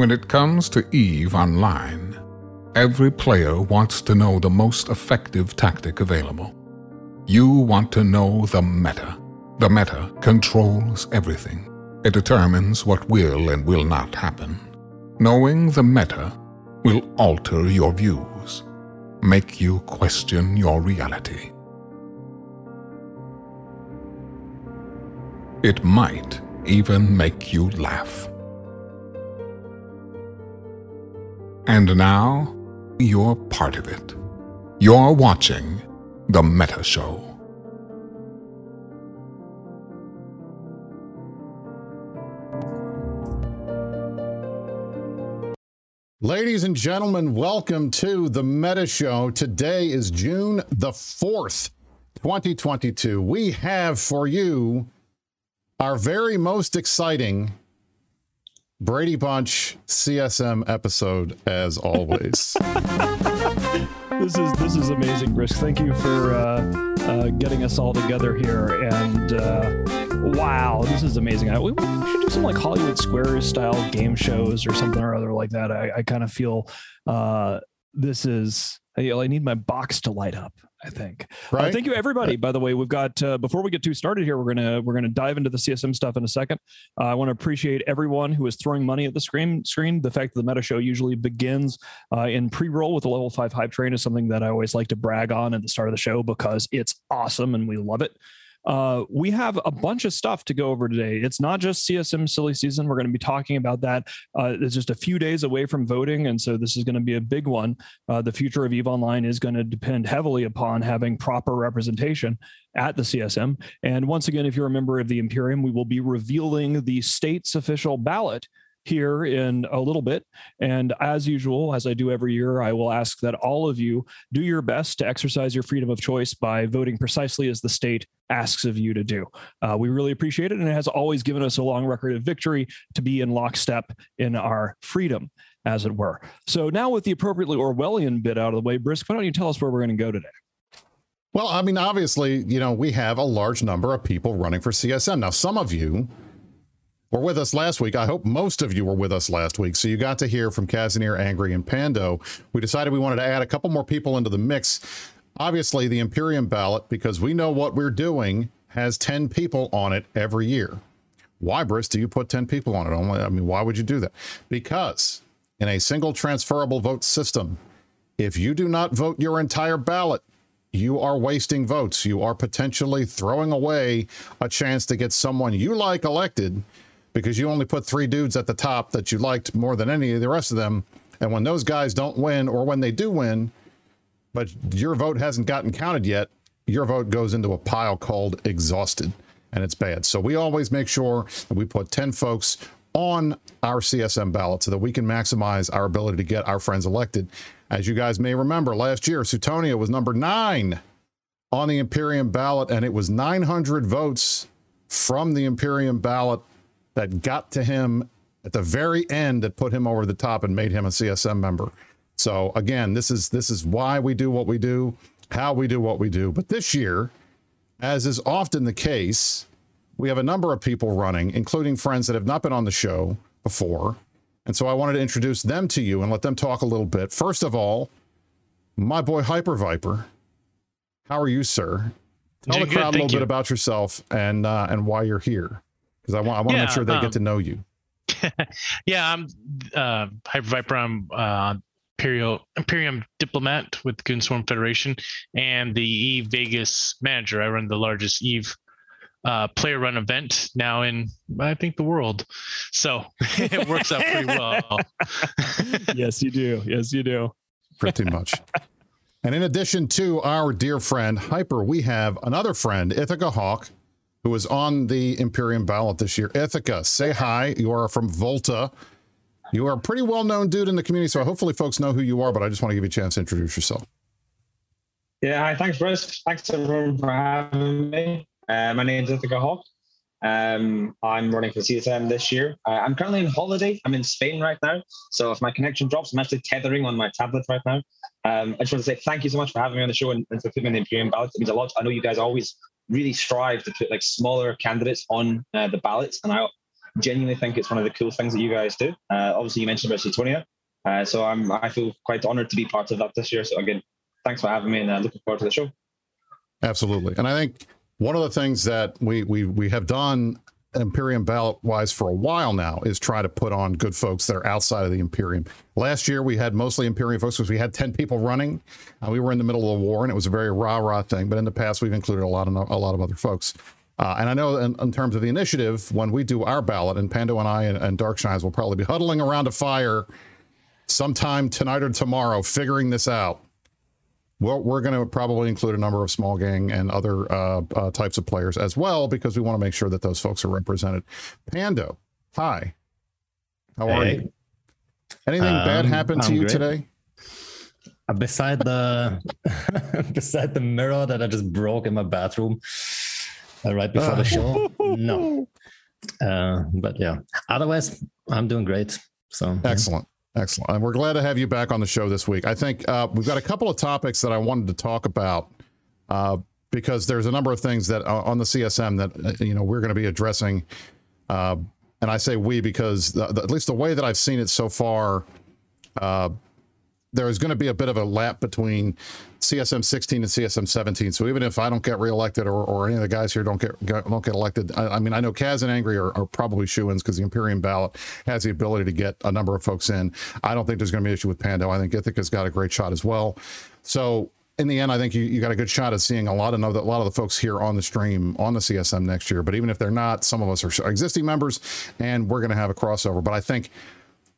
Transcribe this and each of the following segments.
When it comes to EVE Online, every player wants to know the most effective tactic available. You want to know the meta. The meta controls everything. It determines what will and will not happen. Knowing the meta will alter your views, make you question your reality. It might even make you laugh. And now, you're part of it. You're watching The Meta Show. Ladies and gentlemen, welcome to the Meta Show. Today is June the 4th, 2022. We have for you our very most exciting Brady Bunch CSM episode, as always. this is this is amazing, Brisc. Thank you for uh, uh, getting us all together here. And uh, wow, this is amazing. I, we, we, should do some like Hollywood Squares style game shows or something or other like that. I, I kind of feel uh, this is. I, I need my box to light up. I think. Uh, right. Uh, thank you, everybody. By the way, we've got uh, before we get too started here, we're gonna we're gonna dive into the CSM stuff in a second. Uh, I want to appreciate everyone who is throwing money at the screen. Screen. The fact that the Meta Show usually begins uh, in pre-roll with a level five hype train is something that I always like to brag on at the start of the show because it's awesome and we love it. Uh, we have a bunch of stuff to go over today. It's not just CSM silly season. We're going to be talking about that. Uh, it's just a few days away from voting, and so this is going to be a big one. Uh, the future of Eve Online is going to depend heavily upon having proper representation at the CSM. And once again, if you're a member of the Imperium, we will be revealing the state's official ballot here in a little bit. And as usual, as I do every year, I will ask that all of you do your best to exercise your freedom of choice by voting precisely as the state asks of you to do. Uh, we really appreciate it. And it has always given us a long record of victory to be in lockstep in our freedom, as it were. So now, with the appropriately Orwellian bit out of the way, Brisc, why don't you tell us where we're going to go today? Well, I mean, obviously, you know, we have a large number of people running for CSM. Now, some of you were with us last week. I hope most of you were with us last week. So you got to hear from Casimir, Angry, and Pando. We decided we wanted to add a couple more people into the mix. Obviously, the Imperium ballot, because we know what we're doing, has 10 people on it every year. Why, Brisc, do you put 10 people on it? I mean, why would you do that? Because in a single transferable vote system, if you do not vote your entire ballot, you are wasting votes. You are potentially throwing away a chance to get someone you like elected because you only put three dudes at the top that you liked more than any of the rest of them. And when those guys don't win, or when they do win, but your vote hasn't gotten counted yet, your vote goes into a pile called exhausted, and it's bad. So we always make sure that we put 10 folks on our CSM ballot so that we can maximize our ability to get our friends elected. As you guys may remember, last year, Suetonia was number nine on the Imperium ballot, and it was 900 votes from the Imperium ballot that got to him at the very end that put him over the top and made him a CSM member. So again, this is this is why we do what we do, how we do what we do. But this year, as is often the case, we have a number of people running, including friends that have not been on the show before. And so I wanted to introduce them to you and let them talk a little bit. First of all, my boy Hyper Viper. How are you, sir? Tell Doing the crowd good, a little you. bit about yourself and uh, and why you're here because I want I want to yeah, make sure they um, get to know you. yeah, I'm uh, Hyper Viper. I'm uh, Imperial Imperium diplomat with Goonswarm Federation and the Eve Vegas manager. I run the largest Eve uh, player run event now in I think the world. So it works out pretty well. yes, you do. Yes, you do. Pretty much. and in addition to our dear friend Hyper, we have another friend, Ithaca Hawk, who was on the Imperium ballot this year. Ithaca, say hi. You are from Volta. You are a pretty well known dude in the community, so hopefully folks know who you are, but I just want to give you a chance to introduce yourself. Yeah, hi, thanks, Bruce. Thanks everyone for having me. Uh, my name is Ithaca Hawk. Um, I'm running for CSM this year. Uh, I'm currently on holiday. I'm in Spain right now. So if my connection drops, I'm actually tethering on my tablet right now. Um, I just want to say thank you so much for having me on the show and, and for putting me in the Imperium ballot. It means a lot. I know you guys always really strive to put like smaller candidates on uh, the ballots, and I genuinely think it's one of the cool things that you guys do. Uh, obviously, you mentioned about Suetonia, uh, so I'm I feel quite honored to be part of that this year. So again, thanks for having me, and uh, looking forward to the show. Absolutely, and I think one of the things that we we we have done Imperium ballot wise for a while now is try to put on good folks that are outside of the Imperium. Last year we had mostly Imperium folks because we had 10 people running. Uh, we were in the middle of the war and it was a very rah rah thing. But in the past we've included a lot of a lot of other folks. Uh, and I know in, in, terms of the initiative, when we do our ballot, and Pando and I and, and Darkshines will probably be huddling around a fire sometime tonight or tomorrow, figuring this out. Well, we're going to probably include a number of small gang and other uh, uh, types of players as well because we want to make sure that those folks are represented. Pando, hi. How are hey. you? Anything um, bad happened to I'm you great. today? Uh, beside the beside the mirror that I just broke in my bathroom uh, right before the show, no. Uh, but yeah, otherwise I'm doing great. So excellent. Excellent. And we're glad to have you back on the show this week. I think uh, we've got a couple of topics that I wanted to talk about uh, because there's a number of things that uh, on the CSM that uh, you know we're going to be addressing. Uh, and I say we because the, the, at least the way that I've seen it so far, uh, there is going to be a bit of a lap between CSM 16 and CSM 17. So even if I don't get reelected or, or any of the guys here don't get, get don't get elected, I, I, mean I know Kaz and Angry are, are probably shoe-ins because the Imperium ballot has the ability to get a number of folks in. I don't think there's going to be an issue with Pando. I think Ithaca's got a great shot as well. So in the end, I think you, you got a good shot at seeing a lot of a lot of the folks here on the stream on the CSM next year. But even if they're not, some of us are existing members, and we're going to have a crossover. But I think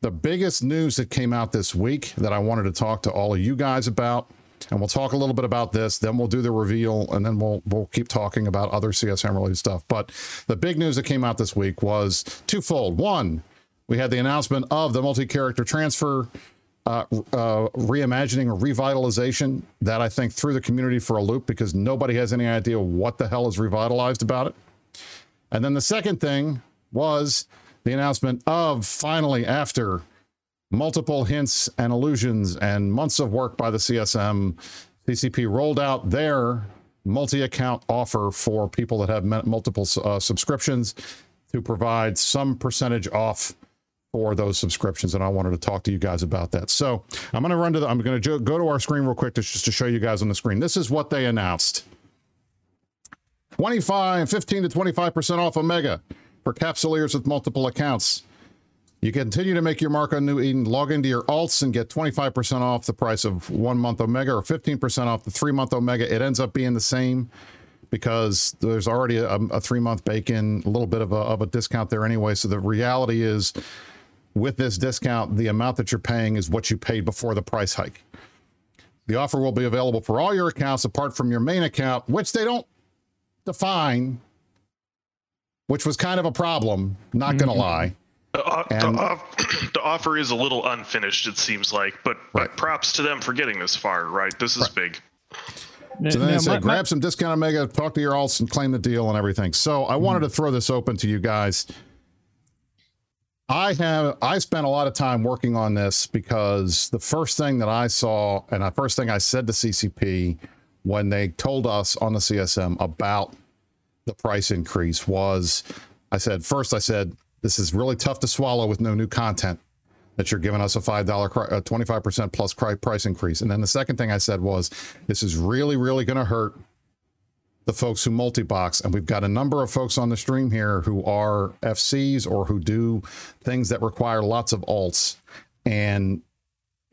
the biggest news that came out this week that I wanted to talk to all of you guys about, and we'll talk a little bit about this, then we'll do the reveal, and then we'll we'll keep talking about other CSM related stuff. But the big news that came out this week was twofold. One, we had the announcement of the multi-character transfer uh, uh, reimagining or revitalization that I think threw the community for a loop because nobody has any idea what the hell is revitalized about it. And then the second thing was the announcement of finally, after multiple hints and allusions and months of work by the CSM, CCP rolled out their multi account offer for people that have multiple uh, subscriptions to provide some percentage off for those subscriptions and i wanted to talk to you guys about that. So i'm going to run to the i'm going to go to our screen real quick to, just to show you guys on the screen. This is what they announced. 25 15 to 25 percent off omega for capsuleers with multiple accounts. You continue to make your mark on New Eden, log into your alts and get 25% off the price of one month Omega or 15% off the three month Omega. It ends up being the same because there's already a, a three month bacon, a little bit of a, of a discount there anyway. So the reality is, with this discount, the amount that you're paying is what you paid before the price hike. The offer will be available for all your accounts apart from your main account, which they don't define which was kind of a problem, not going to mm-hmm. lie. Uh, and, the, the, offer is a little unfinished, it seems like, but, right. but props to them for getting this far, right? This is right. big. So then they said, grab my, some discount Omega, talk to your alts, and claim the deal and everything. So I wanted to throw this open to you guys. I have I spent a lot of time working on this because the first thing that I saw and the first thing I said to CCP when they told us on the CSM about the price increase was I said, first, I said, this is really tough to swallow with no new content that you're giving us a $5, 25% plus price increase. And then the second thing I said was, this is really, really going to hurt the folks who multi-box. And we've got a number of folks on the stream here who are FCs or who do things that require lots of alts. And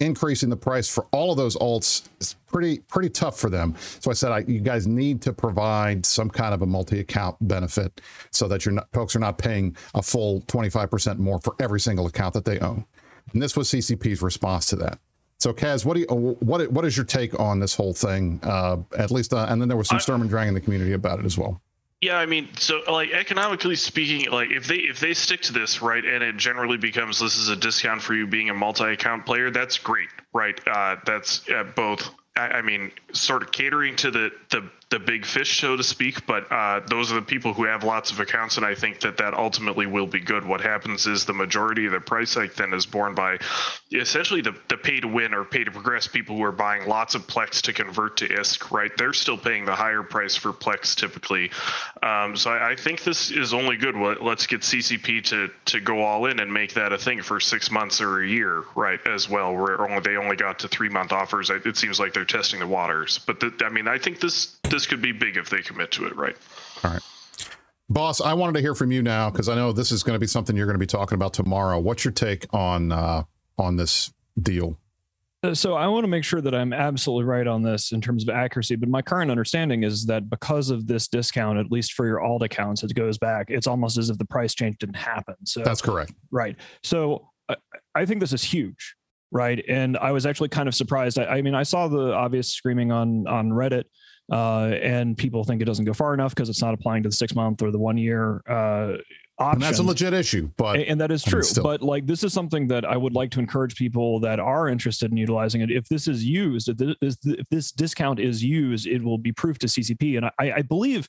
increasing the price for all of those alts is pretty pretty tough for them. So I said, I, you guys need to provide some kind of a multi-account benefit so that your folks are not paying a full 25% more for every single account that they own. And this was CCP's response to that. So Kaz, what do you what what is your take on this whole thing? Uh, at least, uh, and then there was some Sturm and Drang in the community about it as well. Yeah, I mean, so like economically speaking, like if they if they stick to this right, and it generally becomes this is a discount for you being a multi-account player, that's great, right? Uh, that's uh, both. I, I mean, sort of catering to the the the big fish, so to speak. But uh, those are the people who have lots of accounts, and I think that that ultimately will be good. What happens is the majority of the price hike then is borne by essentially the, the pay to win or pay to progress people who are buying lots of Plex to convert to ISK. Right, they're still paying the higher price for Plex typically. Um, so I, I, think this is only good. Let's get CCP to to go all in and make that a thing for six months or a year, right? As well, where only they only got to three month offers. It seems like they're testing the waters. But the, I mean, I think this this could be big if they commit to it, right? All right. Boss, I wanted to hear from you now because I know this is going to be something you're going to be talking about tomorrow. What's your take on uh, on this deal? Uh, so I want to make sure that I'm absolutely right on this in terms of accuracy. But my current understanding is that because of this discount, at least for your alt accounts, it goes back. It's almost as if the price change didn't happen. So that's correct. Right. So I, I think this is huge. Right. And I was actually kind of surprised. I, I mean, I saw the obvious screaming on on Reddit uh, and people think it doesn't go far enough because it's not applying to the six month or the one year uh, option. And that's a legit issue, but and, and that is true. But like this is something that I would like to encourage people that are interested in utilizing it. If this is used, if this, if this discount is used, it will be proof to CCP. And I, I believe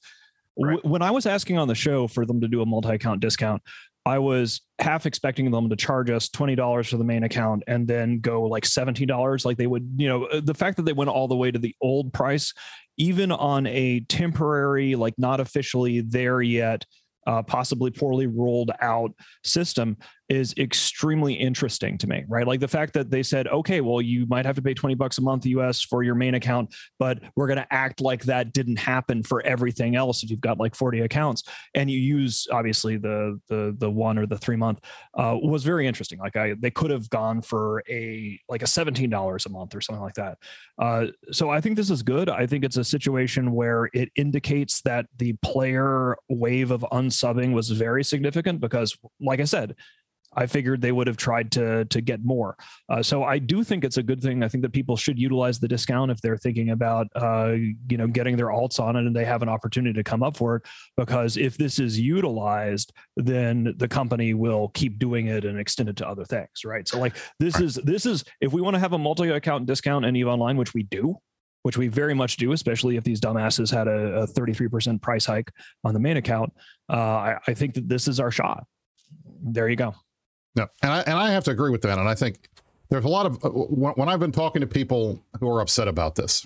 right. w- when I was asking on the show for them to do a multi-account discount, I was half expecting them to charge us $20 for the main account and then go like $17 like they would, you know, the fact that they went all the way to the old price even on a temporary, like not officially there yet, uh, possibly poorly rolled out system is extremely interesting to me, right? Like the fact that they said, okay, well, you might have to pay 20 bucks a month US for your main account, but we're going to act like that didn't happen for everything else if you've got like 40 accounts and you use obviously the the the one or the three month uh, was very interesting. Like I they could have gone for a like a $17 a month or something like that. Uh, so I think this is good. I think it's a situation where it indicates that the player wave of unsubbing was very significant because like I said, I figured they would have tried to to get more. Uh, so I do think it's a good thing. I think that people should utilize the discount if they're thinking about uh, you know getting their alts on it and they have an opportunity to come up for it. Because if this is utilized, then the company will keep doing it and extend it to other things, right? So like this is this is if we want to have a multi-account discount in Eve Online, which we do, which we very much do, especially if these dumbasses had a, a 33% price hike on the main account. Uh, I, I think that this is our shot. There you go. No, and I and I have to agree with that. And I think there's a lot of uh, when I've been talking to people who are upset about this,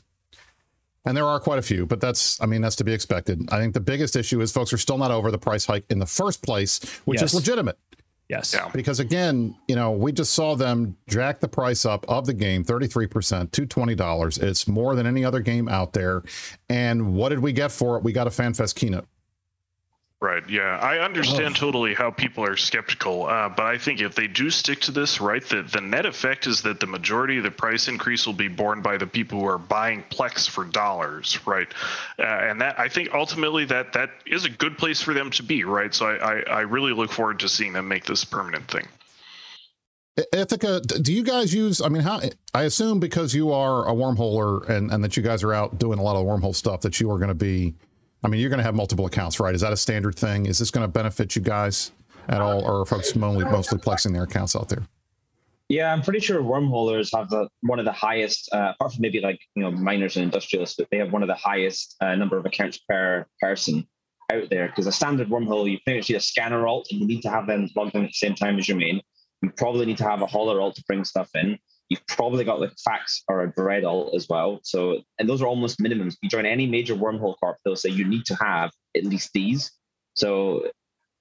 and there are quite a few, but that's I mean that's to be expected. I think the biggest issue is folks are still not over the price hike in the first place, which yes. is legitimate. Yes. Yeah. Because again, you know, we just saw them jack the price up of the game 33% to $20. It's more than any other game out there. And what did we get for it? We got a FanFest keynote. Right. Yeah, I understand totally how people are skeptical, uh, but I think if they do stick to this, right, the the net effect is that the majority of the price increase will be borne by the people who are buying Plex for dollars, right? Uh, and that I think ultimately that that is a good place for them to be, right? So I, I, I really look forward to seeing them make this a permanent thing. Ithaca, do you guys use? I mean, how? I assume because you are a wormholer and and that you guys are out doing a lot of wormhole stuff that you are going to be I mean, you're going to have multiple accounts, right? Is that a standard thing? Is this going to benefit you guys at all, or are folks mostly, mostly plexing their accounts out there? Yeah, I'm pretty sure wormholers have the, one of the highest, uh, apart from maybe like you know miners and industrialists, but they have one of the highest uh, number of accounts per person out there. Because a standard wormhole, you pretty much need a scanner alt, and you need to have them logged in at the same time as your main. You probably need to have a hauler alt to bring stuff in. You've probably got like fax or a dread alt as well. So, and those are almost minimums. If You join any major wormhole corp, they'll say you need to have at least these. So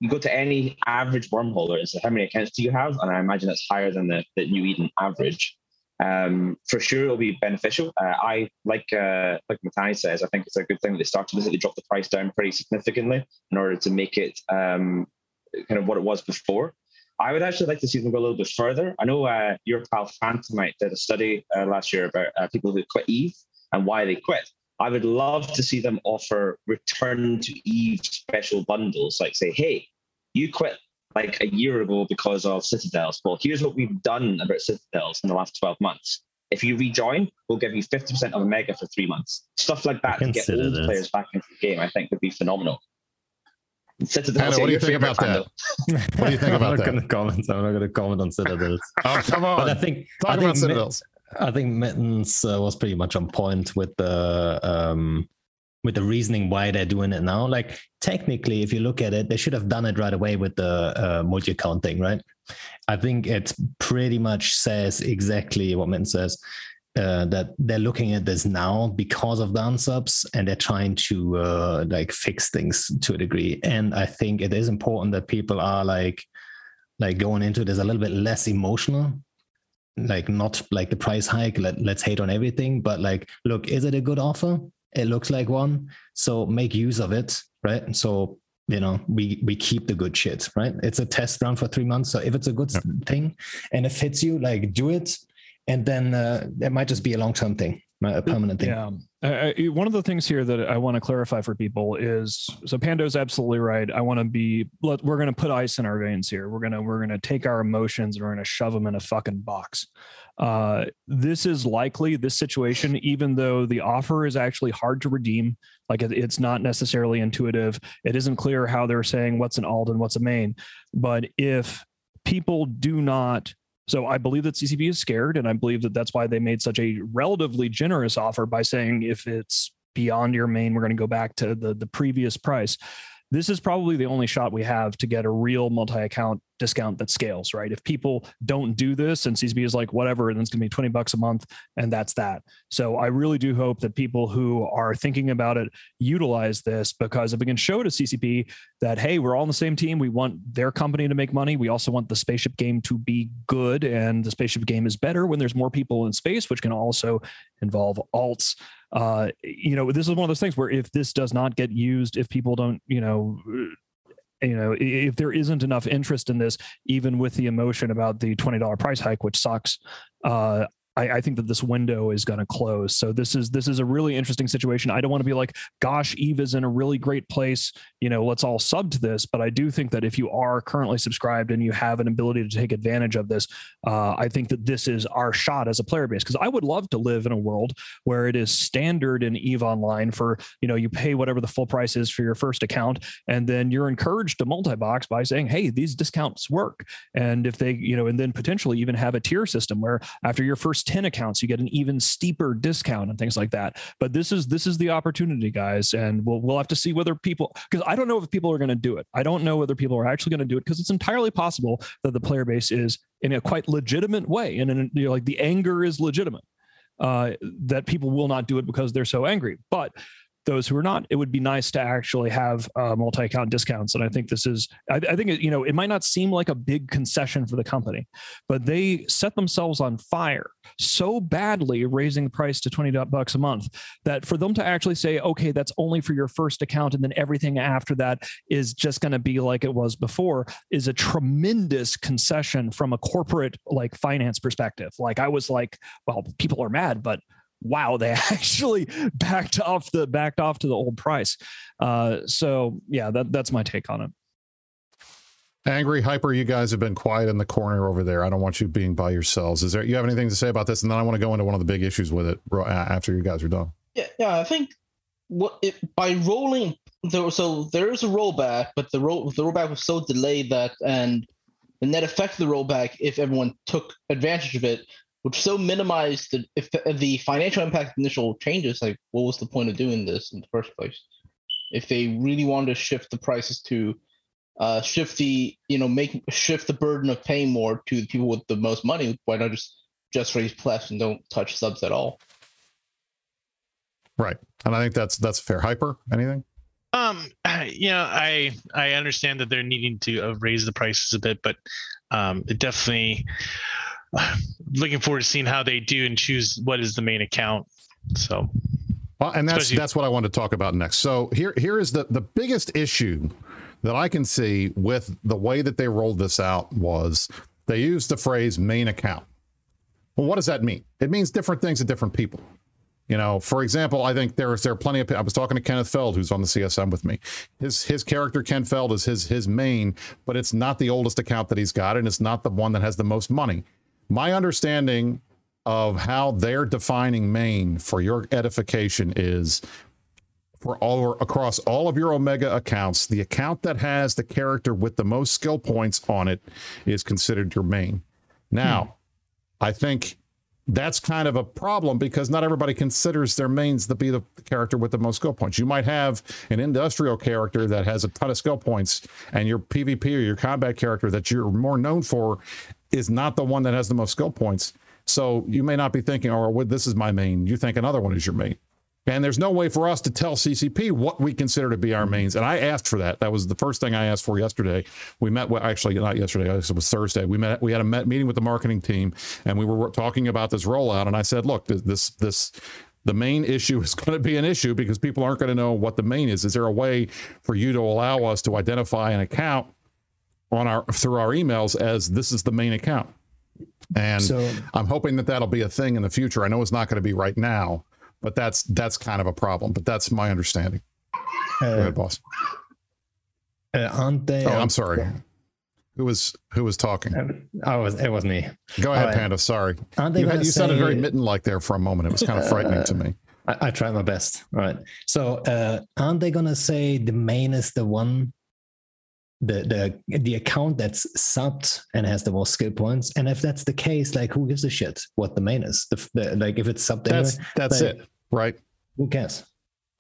you go to any average wormholer and say, how many accounts do you have? And I imagine that's higher than the, the New Eden average. Um, for sure, it'll be beneficial. Uh, I like uh, like Matai says, I think it's a good thing that they started this. They dropped the price down pretty significantly in order to make it um, kind of what it was before. I would actually like to see them go a little bit further. I know uh, your pal Phantomite did a study uh, last year about uh, people who quit Eve and why they quit. I would love to see them offer return to Eve special bundles, like say, hey, you quit like a year ago because of Citadels. Well, here's what we've done about Citadels in the last 12 months. If you rejoin, we'll give you 50% of a mega for three months. Stuff like that to get old this. players back into the game, I think would be phenomenal. Citadel. Anna, what do you think about that? what do you think about that? I'm not going to comment. I'm not going to comment on Citadels. oh, come on. But I think talk I about think Citadels. I think Mittens uh, was pretty much on point with the um, with the reasoning why they're doing it now. Like technically, if you look at it, they should have done it right away with the uh, multi account thing, right? I think it pretty much says exactly what Min says. Uh, that they're looking at this now because of the unsubs and they're trying to uh, like fix things to a degree. And I think it is important that people are like like going into this a little bit less emotional like not like the price hike let, let's hate on everything but like look is it a good offer? It looks like one. So make use of it right? So you know we we keep the good shit right? It's a test run for three months. So if it's a good yeah. thing and it fits you like do it and then uh, it might just be a long-term thing a permanent thing yeah uh, one of the things here that I want to clarify for people is so Pando's absolutely right. I want to be let, we're going to put ice in our veins here. We're going to we're going to take our emotions and we're going to shove them in a fucking box. Uh, this is likely this situation, even though the offer is actually hard to redeem. Like it, it's not necessarily intuitive. It isn't clear how they're saying what's an alt and what's a main. But if people do not so I believe that CCP is scared, and I believe that that's why they made such a relatively generous offer by saying if it's beyond your main, we're going to go back to the the previous price. This is probably the only shot we have to get a real multi-account discount that scales, right? If people don't do this and CCP is like, whatever, and it's going to be 20 bucks a month and that's that. So I really do hope that people who are thinking about it utilize this because if we can show to CCP that, hey, we're all on the same team, we want their company to make money. We also want the spaceship game to be good. And the spaceship game is better when there's more people in space, which can also involve alts uh, you know, this is one of those things where if this does not get used, if people don't, you know, you know, if there isn't enough interest in this, even with the emotion about the twenty dollar price hike, which sucks, uh, I, I, think that this window is going to close. So this is this is a really interesting situation. I don't want to be like, gosh, Eve is in a really great place. You know, let's all sub to this. But I do think that if you are currently subscribed and you have an ability to take advantage of this, uh, I think that this is our shot as a player base. Because I would love to live in a world where it is standard in Eve Online for you know you pay whatever the full price is for your first account, and then you're encouraged to multi-box by saying, hey, these discounts work. And if they you know, and then potentially even have a tier system where after your first 10 accounts you get an even steeper discount and things like that. But this is this is the opportunity guys and we'll, we'll have to see whether people because i don't know if people are going to do it. I don't know whether people are actually going to do it because it's entirely possible that the player base is in a quite legitimate way and in, you know, like the anger is legitimate uh, that people will not do it because they're so angry. But those who are not, it would be nice to actually have uh, multi-account discounts. And I think this is, I, I think it, you know, it might not seem like a big concession for the company, but they set themselves on fire so badly, raising the price to twenty bucks a month, that for them to actually say, okay, that's only for your first account, and then everything after that is just going to be like it was before, is a tremendous concession from a corporate like finance perspective. Like I was like, well, people are mad, but wow, they actually backed off the backed off to the old price. Uh, so yeah, that that's my take on it. Angry hyper, you guys have been quiet in the corner over there. I don't want you being by yourselves. Is there you have anything to say about this? And then I want to go into one of the big issues with it after you guys are done. Yeah, yeah. I think what it, by rolling there, so there is a rollback, but the roll the rollback was so delayed that and the net effect of the rollback, if everyone took advantage of it, which so minimize the if the financial impact of initial changes. Like, what was the point of doing this in the first place? If they really wanted to shift the prices to uh, shift the you know make shift the burden of paying more to the people with the most money, why not just just raise plus and don't touch subs at all? Right, and I think that's that's fair. Hyper, anything? Um, you know, I I understand that they're needing to uh, raise the prices a bit, but um, it definitely looking forward to seeing how they do and choose what is the main account. So, well, and that's Especially, that's what I want to talk about next. So here here is the the biggest issue that I can see with the way that they rolled this out was they used the phrase main account. Well, what does that mean? It means different things to different people. You know, for example, I think there's there are plenty of. I was talking to Kenneth Feld, who's on the CSM with me. His his character Ken Feld is his his main, but it's not the oldest account that he's got, and it's not the one that has the most money. My understanding of how they're defining main for your edification is for all across all of your Omega accounts, the account that has the character with the most skill points on it is considered your main. Now, hmm. I think that's kind of a problem because not everybody considers their mains to be the character with the most skill points. You might have an industrial character that has a ton of skill points, and your PvP or your combat character that you're more known for is not the one that has the most skill points. So you may not be thinking, oh, this is my main. You think another one is your main. And there's no way for us to tell CCP what we consider to be our mm-hmm. mains. And I asked for that. That was the first thing I asked for yesterday. We met, well, actually, not yesterday, it was Thursday. We met, we had a met, meeting with the marketing team and we were talking about this rollout. And I said, look, this, this, the main issue is going to be an issue because people aren't going to know what the main is. Is there a way for you to allow us to identify an account on our through our emails as this is the main account? And so, I'm hoping that that'll be a thing in the future. I know it's not going to be right now, but that's that's kind of a problem. But that's my understanding. Uh, Go ahead, boss. Uh, aren't they? Oh, I'm sorry. Who was who was talking? Oh, it was, it was me. Go ahead, right. Panda. Sorry. Aren't they you, had, you say, sounded very mitten-like there for a moment. It was kind of frightening uh, to me. I, I tried my best. All right. So, uh, aren't they gonna say the main is the one the the the account that's subbed and has the most skill points. And if that's the case, like who gives a shit what the main is? The, the like if it's subbed, that's anyway, that's like, it, right? Who cares?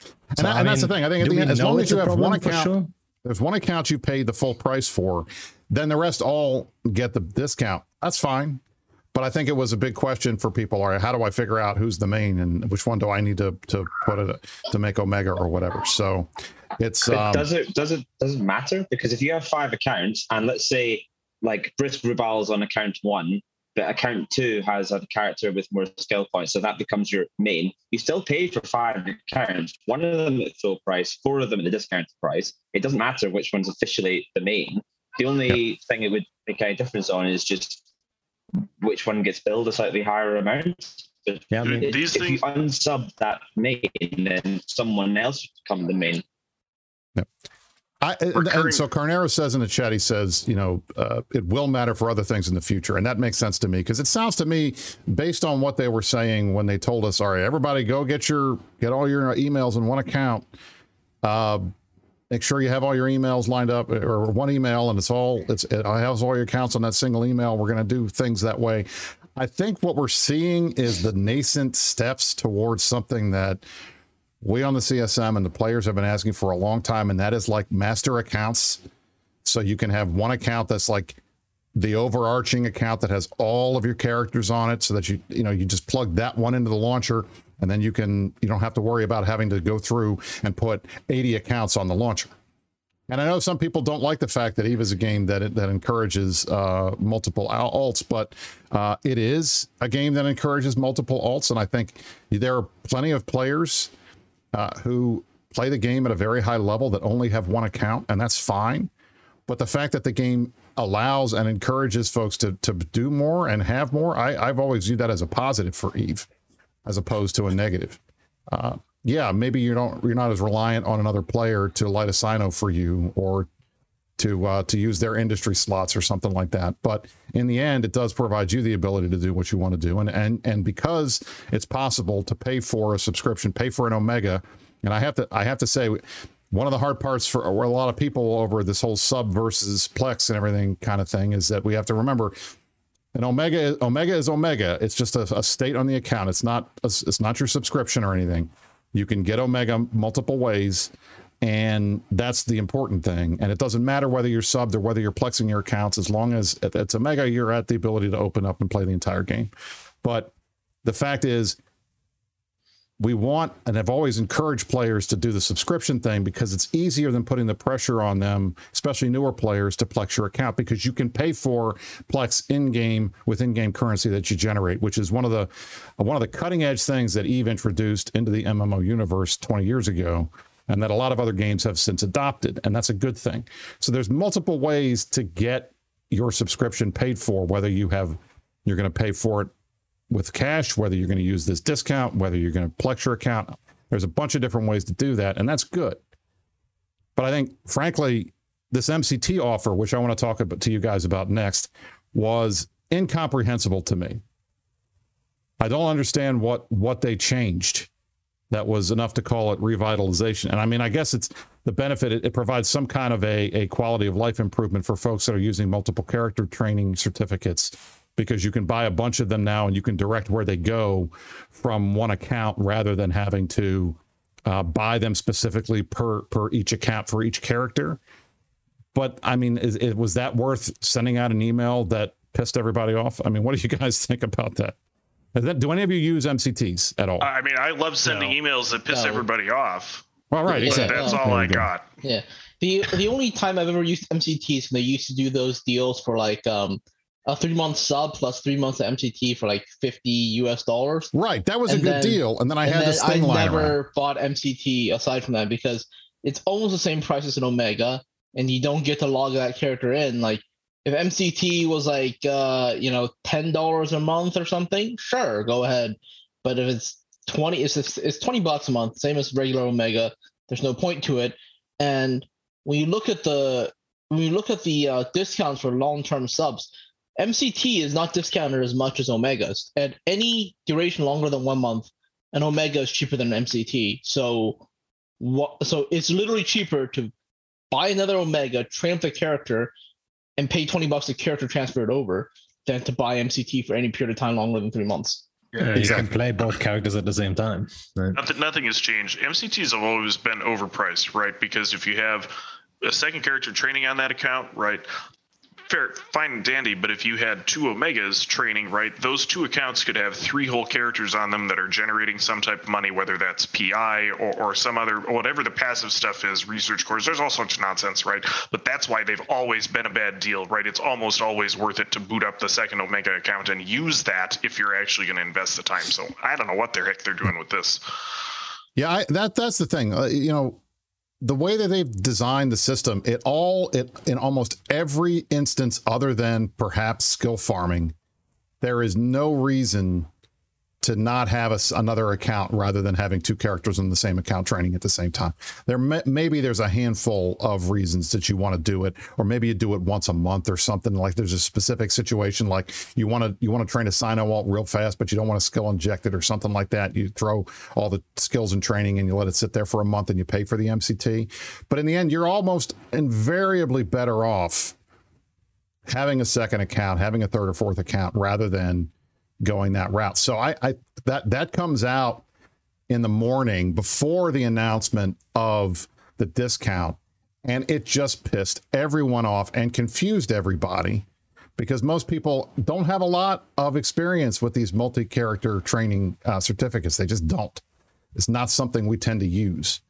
And, so, that, and mean, that's the thing. I think at the end, as long as you have one account, sure? there's one account you paid the full price for, then the rest all get the discount. That's fine. But I think it was a big question for people. All right, how do I figure out who's the main and which one do I need to to put it to make Omega or whatever? So it's um, does it does it does it matter? Because if you have five accounts and let's say like Brisc Rubal's on account one, but account two has a character with more skill points, so that becomes your main. You still pay for five accounts, one of them at full price, four of them at the discounted price. It doesn't matter which one's officially the main. The only yeah. thing it would make any difference on is just which one gets billed a slightly higher amount. But yeah, I mean, if, these if things... you unsub that main, then someone else become the main. Yeah. I, and, and, so Carnero says in the chat, he says, you know, uh, it will matter for other things in the future. And that makes sense to me because it sounds to me, based on what they were saying when they told us, all right, everybody go get your, get all your emails in one account. Uh, make sure you have all your emails lined up or one email and it's all, it's, it has all your accounts on that single email. We're going to do things that way. I think what we're seeing is the nascent steps towards something that we on the CSM and the players have been asking for a long time, and that is like master accounts. So you can have one account that's like the overarching account that has all of your characters on it so that you you know you just plug that one into the launcher and then you can you don't have to worry about having to go through and put 80 accounts on the launcher and i know some people don't like the fact that eve is a game that that encourages uh, multiple alts but uh, it is a game that encourages multiple alts and i think there are plenty of players uh, who play the game at a very high level that only have one account, and that's fine. But the fact that the game allows and encourages folks to to do more and have more, I, I've always viewed that as a positive for Eve, as opposed to a negative. Uh, yeah, maybe you don't you're not as reliant on another player to light a cyno for you or to uh, to use their industry slots or something like that. But in the end, it does provide you the ability to do what you want to do, and and and because it's possible to pay for a subscription, pay for an Omega, and I have to I have to say. One of the hard parts for a lot of people over this whole sub versus plex and everything kind of thing is that we have to remember an omega omega is omega it's just a, a, state on the account it's not a, it's not your subscription or anything you can get omega multiple ways and that's the important thing. And it doesn't matter whether you're subbed or whether you're plexing your accounts, as long as it's Omega, you're at the ability to open up and play the entire game. But the fact is, we want and have always encouraged players to do the subscription thing because it's easier than putting the pressure on them, especially newer players, to plex your account because you can pay for plex in game with in game currency that you generate, which is one of the one of the cutting edge things that Eve introduced into the MMO universe 20 years ago and that a lot of other games have since adopted, and that's a good thing. So there's multiple ways to get your subscription paid for, whether you have you're going to pay for it with cash, whether you're going to use this discount, whether you're going to plex your account. There's a bunch of different ways to do that, and that's good. But I think, frankly, this MCT offer, which I want to talk about to you guys about next, was incomprehensible to me. I don't understand what what they changed that was enough to call it revitalization. And I mean, I guess it's the benefit, it, it, provides some kind of a, a quality of life improvement for folks that are using multiple character training certificates because you can buy a bunch of them now and you can direct where they go from one account rather than having to uh, buy them specifically per per each account for each character. But I mean, is, is, was that worth sending out an email that pissed everybody off? I mean, what do you guys think about that? That do any of you use MCTs at all? I mean, I love sending no. emails that piss no. everybody off. All right, right, exactly. That's all I got. Yeah. The the only time I've ever used MCTs when they used to do those deals for like um a three month sub plus three months of MCT for like 50 US dollars. Right. That was and a good then, deal. And then I had this thing I never around. bought MCT aside from that because it's almost the same price as an Omega and you don't get to log that character in. Like if MCT was like uh, you know, ten dollars a month or something, sure, go ahead. But if it's twenty, it's it's twenty bucks a month, same as regular Omega. There's no point to it. And when you look at the when you look at the uh, discounts for long term subs, MCT is not discounted as much as Omegas. At any duration longer than one month, an Omega is cheaper than an MCT. So what? So it's literally cheaper to buy another Omega, train the character, and pay twenty bucks to character transfer it over than to buy MCT for any period of time longer than three months. Yeah, you can play both characters at the same time. Right? Nothing, nothing has changed. MCTs have always been overpriced, right? Because if you have a second character training on that account, right? Fair, fine and dandy. But if you had two Omegas training, right, those two accounts could have three whole characters on them that are generating some type of money, whether that's PI or, or some other, whatever the passive stuff is, research cores. There's all sorts of nonsense, right? But that's why they've always been a bad deal, right? It's almost always worth it to boot up the second Omega account and use that if you're actually going to invest the time. So I don't know what the heck they're doing with this. Yeah, I, that that's the thing. Uh, you know, the way that they've designed the system, it all it in almost every instance other than perhaps skill farming, there is no reason to not have a, another account rather than having two characters in the same account training at the same time. There may, maybe there's a handful of reasons that you want to do it, or maybe you do it once a month or something. Like there's a specific situation, like you want to you want to train a Cyno real fast, but you don't want to skill inject it or something like that. You throw all the skills and training and you let it sit there for a month and you pay for the MCT. But in the end, you're almost invariably better off having a second account, having a third or fourth account rather than going that route. So I, I that that comes out in the morning before the announcement of the discount, and it just pissed everyone off and confused everybody because most people don't have a lot of experience with these multi-character training uh, certificates. They just don't. It's not something we tend to use.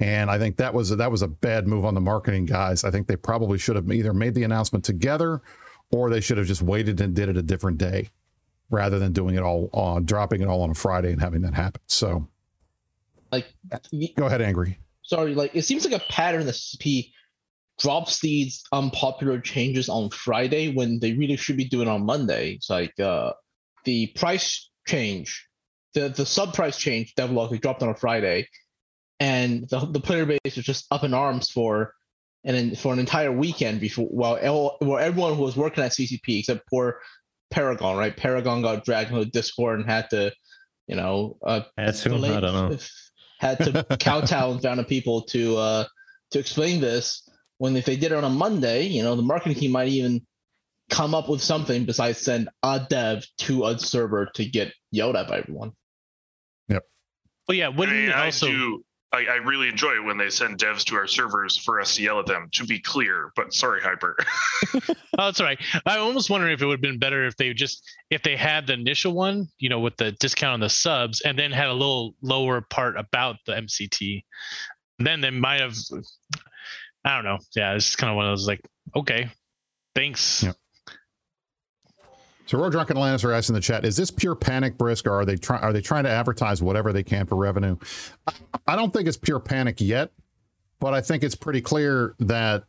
And I think that was a, that was a bad move on the marketing guys. I think they probably should have either made the announcement together or they should have just waited and did it a different day rather than doing it all on dropping it all on a Friday and having that happen. So, like, go ahead, angry. Sorry, like it seems like a pattern that CP drops these unpopular changes on Friday when they really should be doing on Monday. It's like uh, the price change, the the sub price change, Devlog they dropped on a Friday, and the the player base was just up in arms for. And then for an entire weekend before, while, while everyone who was working at CCP except for Paragon, right? Paragon got dragged into Discord and had to, you know, uh, had to, I don't know, had to kowtow and found people to uh, to explain this. When if they did it on a Monday, you know, the marketing team might even come up with something besides send a dev to a server to get yelled at by everyone. Yep. Well, yeah. Wouldn't I, mean, also I do, I, I, really enjoy it when they send devs to our servers for us to yell at them. To be clear, but sorry, Hyper. oh, that's all right. I'm almost wondering if it would have been better if they just if they had the initial one, you know, with the discount on the subs, and then had a little lower part about the MCT. Then they might have. I don't know. Yeah, it's kind of one of those like, okay, thanks. Yeah. So Road Drunken Lannister asked in the chat, is this pure panic Brisc or are they trying are they trying to advertise whatever they can for revenue? I don't think it's pure panic yet, but I think it's pretty clear that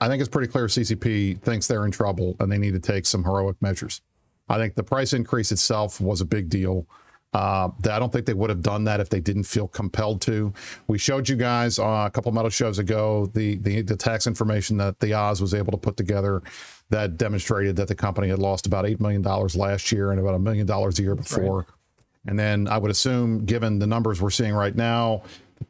I think it's pretty clear CCP thinks they're in trouble and they need to take some heroic measures. I think the price increase itself was a big deal. Uh, I don't think they would have done that if they didn't feel compelled to. We showed you guys uh, a couple metal shows ago the, the the tax information that the Oz was able to put together that demonstrated that the company had lost about $8 million last year and about a million dollars a year before. Right. And then I would assume, given the numbers we're seeing right now,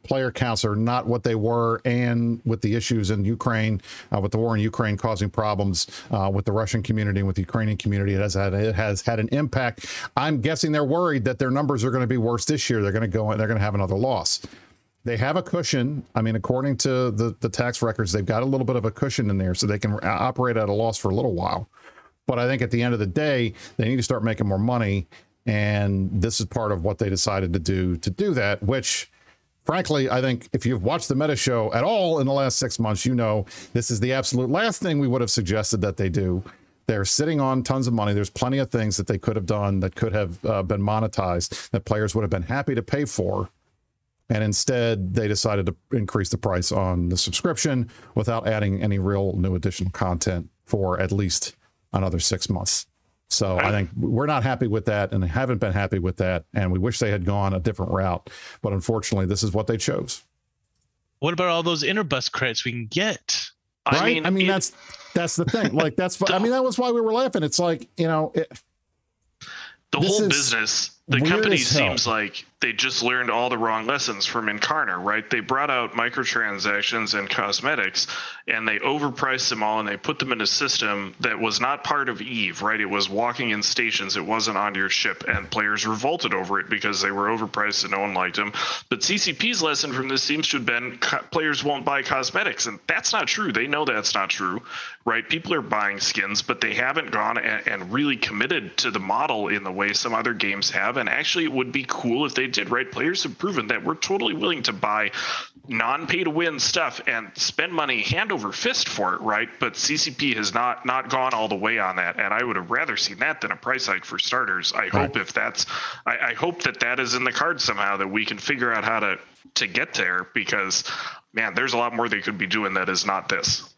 player counts are not what they were, and with the issues in Ukraine, uh, with the war in Ukraine causing problems uh, with the Russian community and with the Ukrainian community, it has had it has had an impact. I'm guessing they're worried that their numbers are going to be worse this year. They're going to go they're going to have another loss. They have a cushion. I mean, according to the, the tax records, they've got a little bit of a cushion in there so they can operate at a loss for a little while. But I think at the end of the day, they need to start making more money. And this is part of what they decided to do to do that, which frankly, I think if you've watched the Meta Show at all in the last six months, you know this is the absolute last thing we would have suggested that they do. They're sitting on tons of money. There's plenty of things that they could have done that could have uh, been monetized that players would have been happy to pay for. And instead, they decided to increase the price on the subscription without adding any real new additional content for at least another six months. So I think we're not happy with that and haven't been happy with that. And we wish they had gone a different route. But unfortunately, this is what they chose. What about all those interbus credits we can get? Right? I mean, I mean it, that's that's the thing. Like that's I mean that was why we were laughing. It's like, you know, it, the whole business the company seems like they just learned all the wrong lessons from Incarna, right? They brought out microtransactions and cosmetics and they overpriced them all and they put them in a system that was not part of Eve, right? It was walking in stations, it wasn't on your ship, and players revolted over it because they were overpriced and no one liked them. But CCP's lesson from this seems to have been co- players won't buy cosmetics, and that's not true. They know that's not true, right? People are buying skins, but they haven't gone and, and really committed to the model in the way some other games have and actually it would be cool if they did right? Players have proven that we're totally willing to buy non-pay to win stuff and spend money hand over fist for it right? But ccp has not not gone all the way on that. And i would have rather seen that than a price hike for starters. I right. hope if that's I, I hope that that is in the cards somehow that we can figure out how to to get there because man there's a lot more they could be doing that is not this.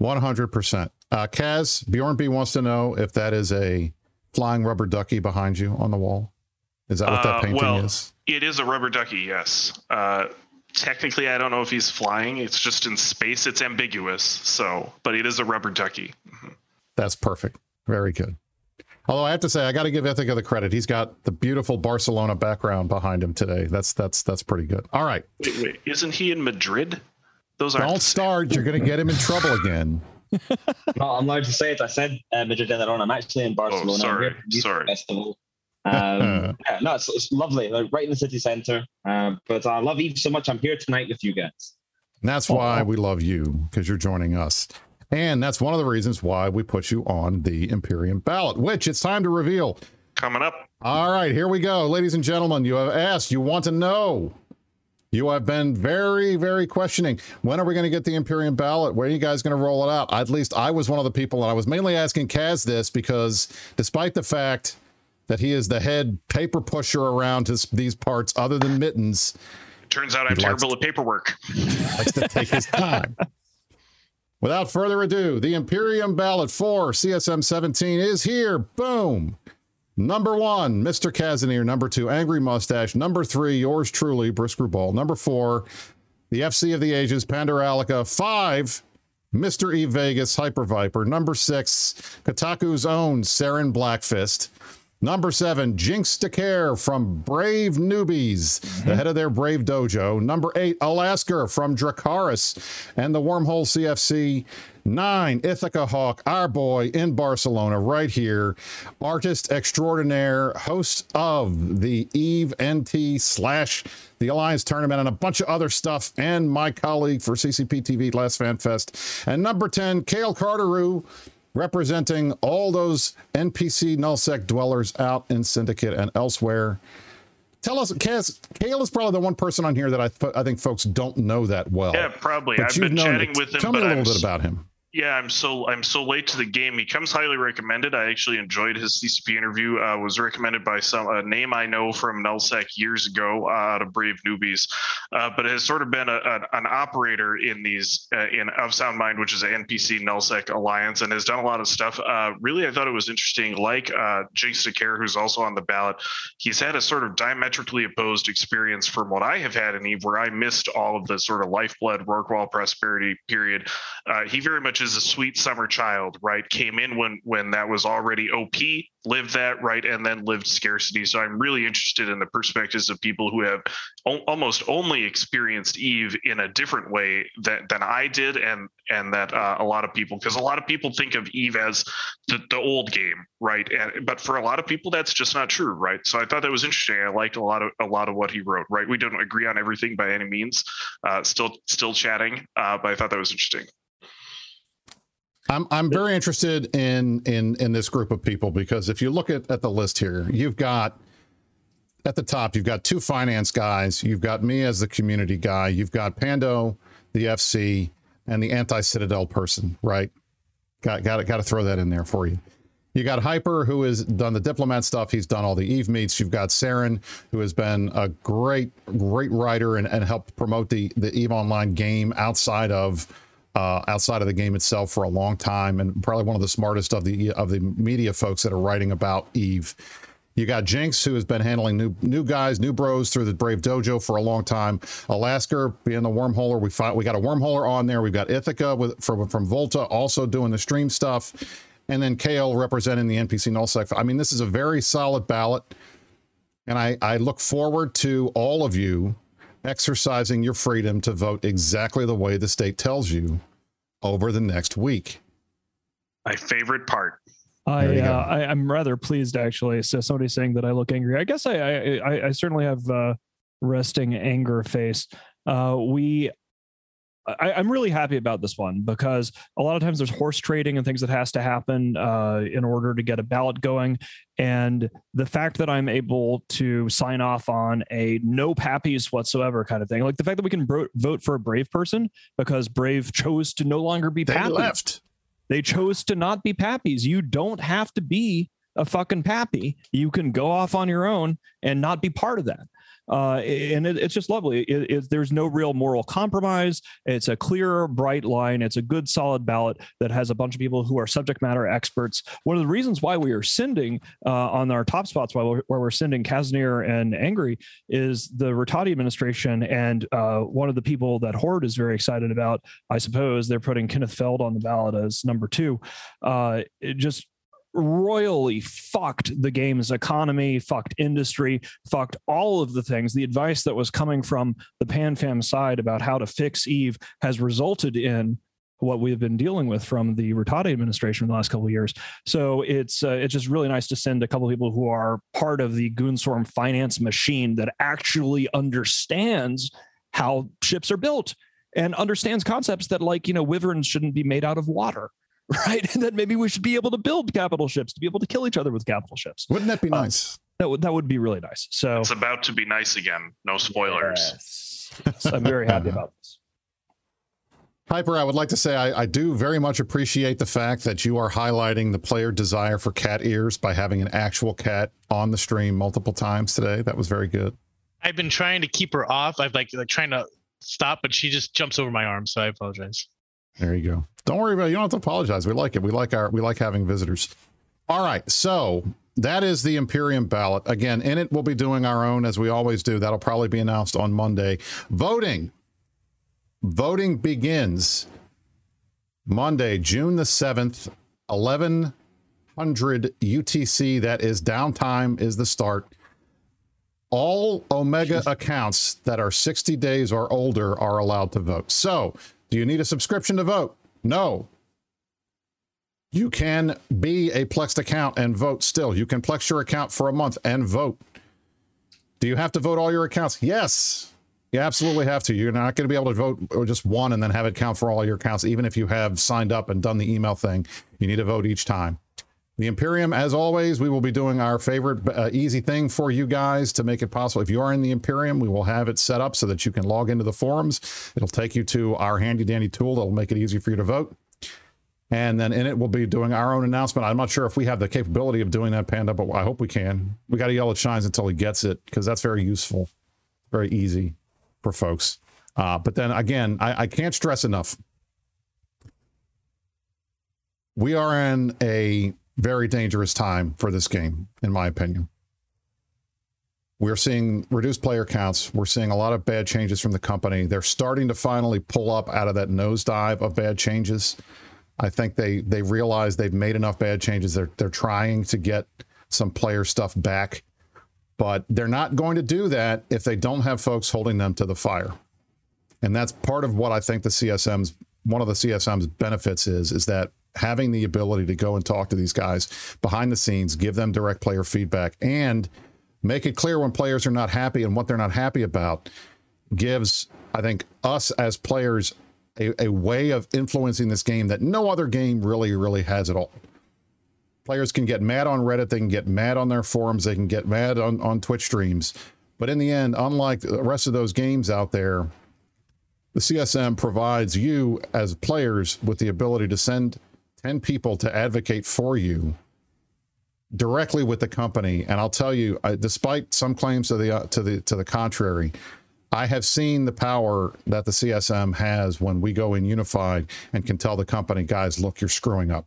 100% uh, kaz bjorn b wants to know if that is a flying rubber ducky behind you on the wall? Is that what that uh, painting well, is? It is a rubber ducky, yes. Uh, technically, I don't know if he's flying. It's just in space. It's ambiguous. So, but it is a rubber ducky. Mm-hmm. That's perfect. Very good. Although I have to say, I got to give Ithaca the credit. He's got the beautiful Barcelona background behind him today. That's that's that's pretty good. All right. Wait, wait. Isn't he in Madrid? Those don't start. You're going to get him in trouble again. no, I'm allowed to say it. I said uh, Madrid later on. I'm actually in oh, Barcelona. Oh, sorry, sorry. Festival. Um, yeah, no, it's, it's lovely, like right in the city center. Uh, but I love Eve so much. I'm here tonight with you guys. And that's why we love you because you're joining us. And that's one of the reasons why we put you on the Imperium ballot, which it's time to reveal. Coming up. All right, here we go. Ladies and gentlemen, you have asked, you want to know you have been very, very questioning. When are we going to get the Imperium ballot? When are you guys going to roll it out? At least I was one of the people, and I was mainly asking Kaz this because despite the fact that he is the head paper pusher around his, these parts, other than mittens, turns out I'm terrible to, at paperwork. Likes to take his time. Without further ado, the Imperium ballot for CSM 17 is here. Boom. Number one, Mr. Kazanir. Number two, Angry Mustache. Number three, yours truly, Brisc Rubal. Number four, the FC of the Ages, Pandoralica. Five, Mr. E Vegas, Hyper Viper. Number six, Kotaku's own Saren Blackfist. Number seven, Jinx Decare from Brave Newbies, mm-hmm. the head of their Brave Dojo. Number eight, Alaska from Dracaris and the Wormhole CFC. Nine, Ithaca Hawk, our boy in Barcelona, right here, artist extraordinaire, host of the Eve NT slash the Alliance tournament and a bunch of other stuff, and my colleague for CCP TV Last Fan Fest. And number 10, Kale Carteru, representing all those NPC nullsec dwellers out in Syndicate and elsewhere. Tell us, Kaz, Kale is probably the one person on here that I, th- I think folks don't know that well. Yeah, probably. But I've been chatting it. with him. Tell me a little bit about him yeah, I'm so I'm so late to the game. He comes highly recommended. I actually enjoyed his CCP interview. Uh, was recommended by some a name I know from Nullsec years ago uh, out of Brave Newbies, uh, but has sort of been a, a, an operator in these uh, in of Sound Mind, which is an NPC Nullsec alliance, and has done a lot of stuff. Uh, really, I thought it was interesting. Like uh, Jinx Decare, who's also on the ballot, he's had a sort of diametrically opposed experience from what I have had in Eve, where I missed all of the sort of lifeblood Rorqual prosperity period. He very much is a sweet summer child, right? Came in when when that was already OP, lived that right, and then lived scarcity. So I'm really interested in the perspectives of people who have o- almost only experienced Eve in a different way that than I did, and and that uh, a lot of people, because a lot of people think of Eve as the, the old game, right? And but for a lot of people, that's just not true, right? So I thought that was interesting. I liked a lot of a lot of what he wrote, right? We don't agree on everything by any means. Uh, still still chatting, uh, but I thought that was interesting. I'm I'm very interested in in in this group of people because if you look at, at the list here, you've got at the top, you've got two finance guys, you've got me as the community guy, you've got Pando, the FC, and the anti-Citadel person, right? Got got got to throw that in there for you. You got Hyper, who has done the diplomat stuff. He's done all the Eve meets. You've got Saren, who has been a great, great writer and, and helped promote the the Eve Online game outside of uh, outside of the game itself for a long time, and probably one of the smartest of the of the media folks that are writing about Eve. You got Jinx, who has been handling new new guys, new bros through the Brave Dojo for a long time. Alaska being the wormholer, we find we got a wormholer on there. We've got Ithaca with from from Volta also doing the stream stuff, and then KL representing the NPC nullsec. I mean, this is a very solid ballot, and I I look forward to all of you exercising your freedom to vote exactly the way the state tells you over the next week. My favorite part. I, uh, I am rather pleased actually. So somebody's saying that I look angry. I guess I I, I, I certainly have uh, resting anger face. Uh, we I, am really happy about this one because a lot of times there's horse trading and things that has to happen uh, in order to get a ballot going. And the fact that I'm able to sign off on a no pappies whatsoever kind of thing, like the fact that we can bro- vote for a brave person because Brave chose to no longer be they pappies. left. They chose to not be pappies. You don't have to be a fucking pappy. You can go off on your own and not be part of that uh, and it, it's just lovely. It, it, there's no real moral compromise. It's a clear, bright line. It's a good, solid ballot that has a bunch of people who are subject matter experts. One of the reasons why we are sending uh, on our top spots, while we're, where we're sending Kazanir and Angry, is the Rattati administration. And uh, one of the people that Horde is very excited about, I suppose, they're putting Kenneth Feld on the ballot as number two. Uh, it just royally fucked the game's economy, fucked industry, fucked all of the things. The advice that was coming from the PanFam side about how to fix Eve has resulted in what we've been dealing with from the Rattati administration in the last couple of years. So it's uh, it's just really nice to send a couple of people who are part of the Goonswarm finance machine that actually understands how ships are built and understands concepts that like you know wyverns shouldn't be made out of water right? And that maybe we should be able to build capital ships to be able to kill each other with capital ships. Wouldn't that be uh, nice? That would that would be really nice. So it's about to be nice again. No spoilers. Yes. yes I'm very happy about this. Hyper, I would like to say I, I, do very much appreciate the fact that you are highlighting the player desire for cat ears by having an actual cat on the stream multiple times today. That was very good. I've been trying to keep her off. I've like like trying to stop, but she just jumps over my arm, so I apologize. There you go. Don't worry about it. You don't have to apologize. We like it. We like our we like having visitors. All right. So that is the Imperium ballot. Again, in it, we'll be doing our own as we always do. That'll probably be announced on Monday. Voting. Voting begins Monday, June the 7th, 1100 UTC. That is downtime, is the start. All Omega accounts that are 60 days or older are allowed to vote. So do you need a subscription to vote? No. You can be a Plexed account and vote still. You can Plex your account for a month and vote. Do you have to vote all your accounts? Yes. You absolutely have to. You're not going to be able to vote or just one and then have it count for all your accounts, even if you have signed up and done the email thing. You need to vote each time. The Imperium, as always, we will be doing our favorite uh, easy thing for you guys to make it possible. If you are in the Imperium, we will have it set up so that you can log into the forums. It'll take you to our handy dandy tool that'll make it easy for you to vote. And then in it, we'll be doing our own announcement. I'm not sure if we have the capability of doing that, Panda, but I hope we can. We got to yell at Shines until he gets it because that's very useful, very easy for folks. Uh, but then again, I, I can't stress enough. We are in a very dangerous time for this game, in my opinion. We're seeing reduced player counts. We're seeing a lot of bad changes from the company. They're starting to finally pull up out of that nosedive of bad changes. I think they they realize they've made enough bad changes. They're they're trying to get some player stuff back, but they're not going to do that if they don't have folks holding them to the fire. And that's part of what I think the CSM's one of the CSM's benefits is is that having the ability to go and talk to these guys behind the scenes, give them direct player feedback, and make it clear when players are not happy and what they're not happy about gives, I think, us as players a, a way of influencing this game that no other game really, really has at all. Players can get mad on Reddit, they can get mad on their forums, they can get mad on, on Twitch streams. But in the end, unlike the rest of those games out there, the CSM provides you as players with the ability to send 10 people to advocate for you directly with the company. And I'll tell you, I, despite some claims to the uh, to the to the contrary, I have seen the power that the CSM has when we go in unified and can tell the company, guys, look, you're screwing up.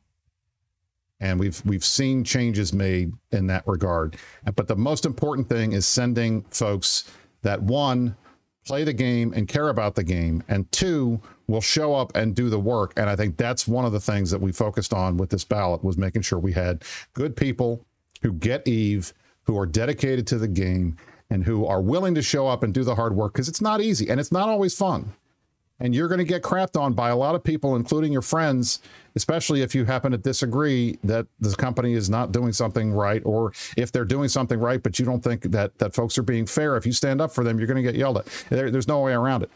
And we've we've seen changes made in that regard. But the most important thing is sending folks that one play the game and care about the game, and two will show up and do the work. And I think that's one of the things that we focused on with this ballot was making sure we had good people who get Eve, who are dedicated to the game, and who are willing to show up and do the hard work because it's not easy and it's not always fun. And you're going to get crapped on by a lot of people, including your friends, especially if you happen to disagree that the company is not doing something right, or if they're doing something right, but you don't think that that folks are being fair. If you stand up for them, you're going to get yelled at. There, there's no way around it.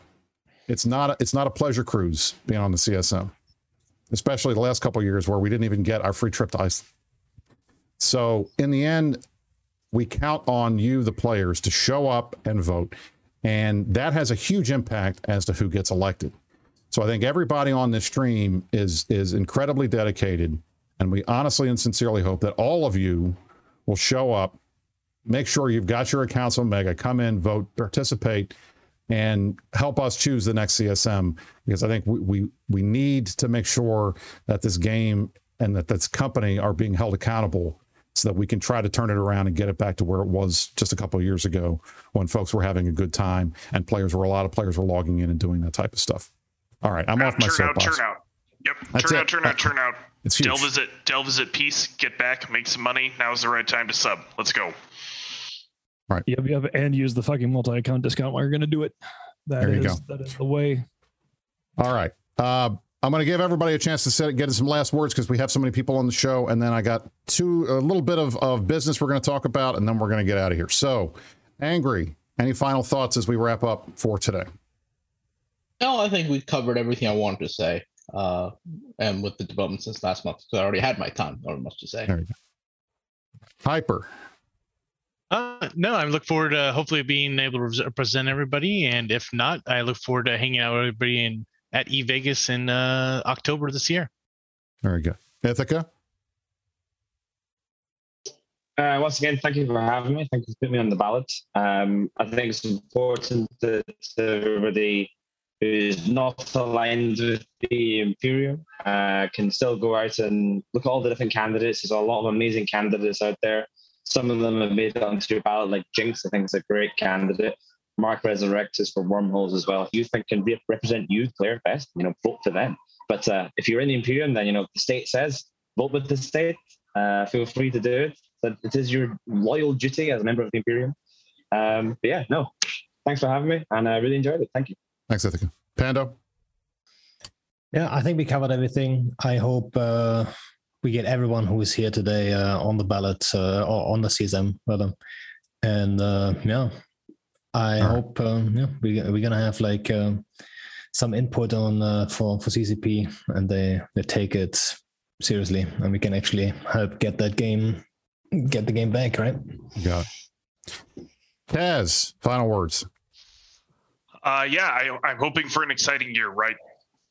It's not a, it's not a pleasure cruise being on the CSM, especially the last couple years where we didn't even get our free trip to Iceland. So in the end, we count on you, the players, to show up and vote. And that has a huge impact as to who gets elected. So I think everybody on this stream is is incredibly dedicated. And we honestly and sincerely hope that all of you will show up, make sure you've got your accounts on Mega, come in, vote, participate, and help us choose the next CSM. Because I think we we, we need to make sure that this game and that this company are being held accountable so that we can try to turn it around and get it back to where it was just a couple of years ago when folks were having a good time and players were a lot of players were logging in and doing that type of stuff. All right, I'm turn off my turn soapbox. out, turn out. Yep, That's turn it. out, turn out, turn out. It's huge. Delve is at Delve is at peace. Get back, make some money. Now is the right time to sub. Let's go. Yep, yep, and use the fucking multi-account discount while you're gonna do it. That There you is- that is the way. All right. Uh, I'm going to give everybody a chance to set, get in some last words because we have so many people on the show, and then I got two a little bit of, of business we're going to talk about, and then we're going to get out of here. So, angry. Any final thoughts as we wrap up for today? No, I think we've covered everything I wanted to say. Uh, and with the development since last month, so I already had my time. Not much to say. There you go. Hyper. Uh, no, I look forward to hopefully being able to res- represent everybody, and if not, I look forward to hanging out with everybody in at E Vegas in uh, October this year. Very good. Ithaca. Uh, once again, thank you for having me. Thank you for putting me on the ballot. Um, I think it's important that everybody who's not aligned with the Imperium uh, can still go out and look at all the different candidates. There's a lot of amazing candidates out there. Some of them have made it onto your ballot, like Jinx, I think is a great candidate. Mark Resurrectus for Wormholes as well. If you think can re- represent you, player best, you know, vote for them. But uh, if you're in the Imperium, then you know the state says vote with the state. Uh, feel free to do it. But it is your loyal duty as a member of the Imperium. Um, but yeah, no, thanks for having me, and I really enjoyed it. Thank you. Thanks, Ithaca. Pando. Yeah, I think we covered everything. I hope uh, we get everyone who is here today uh, on the ballot uh, or on the CSM rather. And uh, yeah, I All right. hope um, yeah we we're gonna have like uh, some input on uh, for for CCP and they they take it seriously and we can actually help get that game get the game back right. You got it. Kaz, final words. Uh, yeah, I, I'm hoping for an exciting year, right?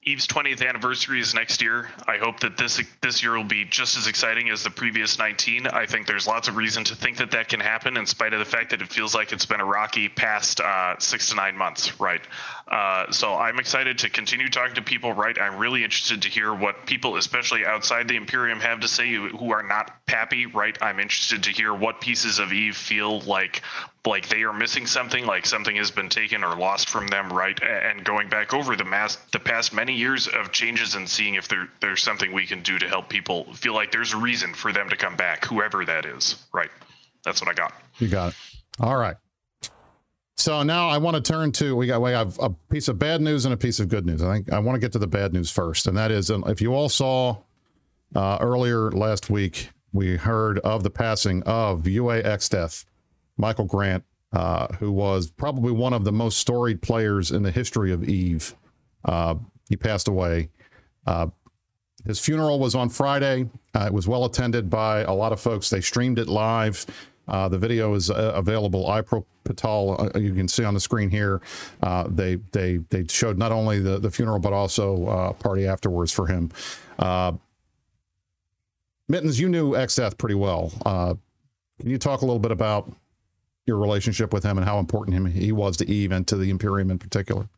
Eve's 20th anniversary is next year. I hope that this this year will be just as exciting as the previous 19. I think there's lots of reason to think that that can happen, in spite of the fact that it feels like it's been a rocky past uh, six to nine months, right? Uh, so I'm excited to continue talking to people, right? I'm really interested to hear what people, especially outside the Imperium, have to say who are not Pappy, right? I'm interested to hear what pieces of Eve feel like like they are missing something, like something has been taken or lost from them, right? And going back over the mass, the past many years of changes and seeing if there there's something we can do to help people feel like there's a reason for them to come back, whoever that is, right? That's what I got. You got it. All right. So now I want to turn to we got we have a piece of bad news and a piece of good news. I think I want to get to the bad news first, and that is um, if you all saw uh, earlier last week, we heard of the passing of UA Exdeath, Michael Grant, uh, who was probably one of the most storied players in the history of Eve. Uh, he passed away. Uh, his funeral was on Friday. Uh, it was well attended by a lot of folks. They streamed it live. Uh, the video is uh, available. iPro Patal, uh, you can see on the screen here. Uh, they they they showed not only the, the funeral but also uh, party afterwards for him. Uh, Mittens, you knew Exdeath pretty well. can you talk a little bit about your relationship with him and how important him he was to Eve and to the Imperium in particular?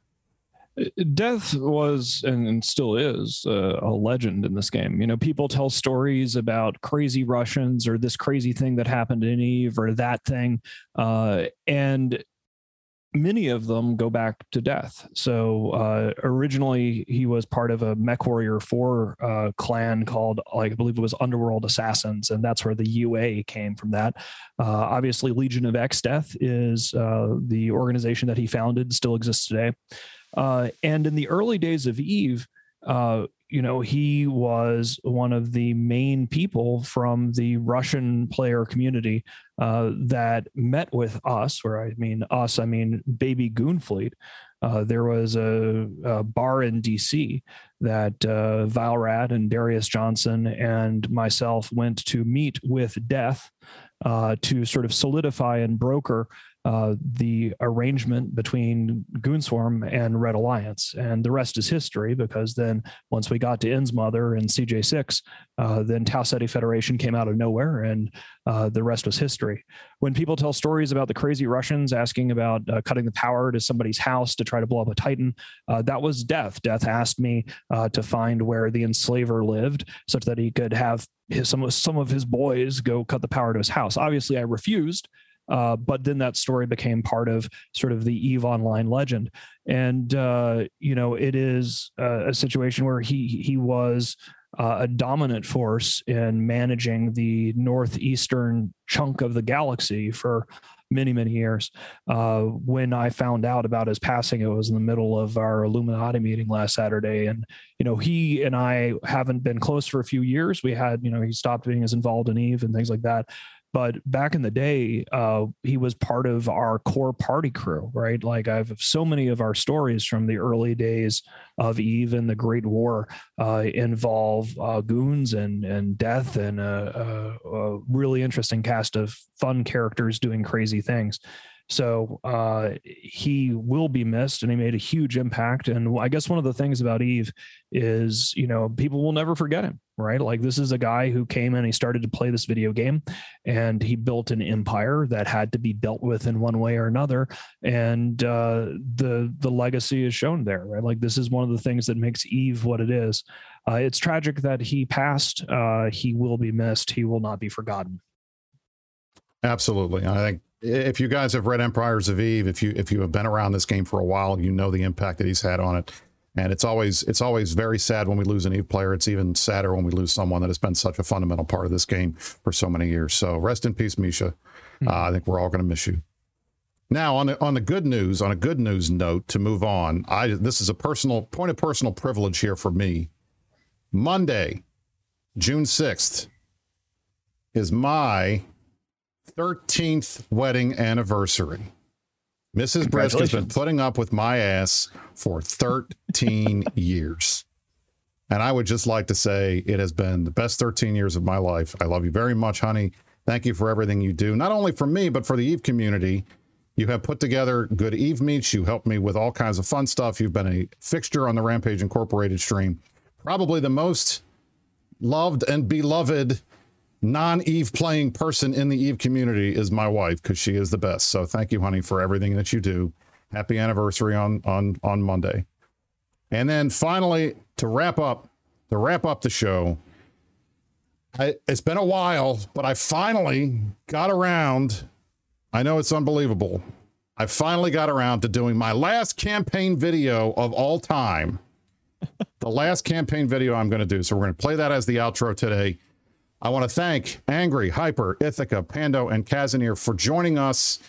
Death was and, still is uh, a legend in this game. You know people tell stories about crazy russians or this crazy thing that happened in eve or that thing uh, and many of them go back to death. So uh, originally he was part of a mech warrior 4 uh, clan called like i believe it was underworld assassins and that's where the ua came from that. Uh, obviously legion of x death is uh, the organization that he founded still exists today uh, and in the early days of Eve, uh, you know, he was one of the main people from the Russian player community uh, that met with us, where I mean us, I mean Baby Goonfleet. Uh, there was a, a, bar in DC that uh, Vile Rat and Darius Johnson and myself went to meet with Death uh, to sort of solidify and broker uh, the arrangement between Goonswarm and Red Alliance. And the rest is history because then once we got to Insmother and CJ6, uh, then Tau Ceti Federation came out of nowhere and uh, the rest was history. When people tell stories about the crazy Russians asking about uh, cutting the power to somebody's house to try to blow up a Titan, uh, that was Death. Death asked me to find where the enslaver lived such that he could have his, some, some of his boys go cut the power to his house. Obviously, I refused uh, but then that story became part of sort of the Eve Online legend, and uh, you know it is uh, a situation where he he was uh, a dominant force in managing the northeastern chunk of the galaxy for many many years. Uh, when I found out about his passing, it was in the middle of our Illuminati meeting last Saturday, and you know he and I haven't been close for a few years. We had you know he stopped being as involved in Eve and things like that but back in the day uh, he was part of our core party crew right? Like i have so many of our stories from the early days of eve and the great war uh, involve uh, goons and and death and a, a, a, really interesting cast of fun characters doing crazy things. So uh, he will be missed, and he made a huge impact. And I guess one of the things about Eve is, you know, people will never forget him, right? Like this is a guy who came in, he started to play this video game, and he built an empire that had to be dealt with in one way or another. And uh, the the legacy is shown there, right? Like this is one of the things that makes Eve what it is. Uh, it's tragic that he passed. Uh, he will be missed. He will not be forgotten. Absolutely. I think if you guys have read Empires of Eve, if you if you have been around this game for a while, you know the impact that he's had on it. And it's always it's always very sad when we lose an Eve player. It's even sadder when we lose someone that has been such a fundamental part of this game for so many years. So rest in peace, Misha. Mm-hmm. Uh, I think we're all going to miss you. Now, on the on the good news, on a good news note, to move on, I this is a personal point of personal privilege here for me. Monday, June sixth, is my 13th wedding anniversary. Mrs. Brisc has been putting up with my ass for 13 years. And I would just like to say it has been the best 13 years of my life. I love you very much, honey. Thank you for everything you do, not only for me, but for the Eve community. You have put together good Eve meets. You helped me with all kinds of fun stuff. You've been a fixture on the Rampage Incorporated stream. Probably the most loved and beloved non-Eve playing person in the Eve community is my wife because she is the best. So thank you, honey, for everything that you do. Happy anniversary on on on Monday. And then finally, to wrap up, to wrap up the show, I, it's been a while, but I finally got around I know it's unbelievable. I finally got around to doing my last campaign video of all time. the last campaign video I'm going to do. So we're going to play that as the outro today. I want to thank Angry, Hyper, Ithaca, Pando, and Kazanir for joining us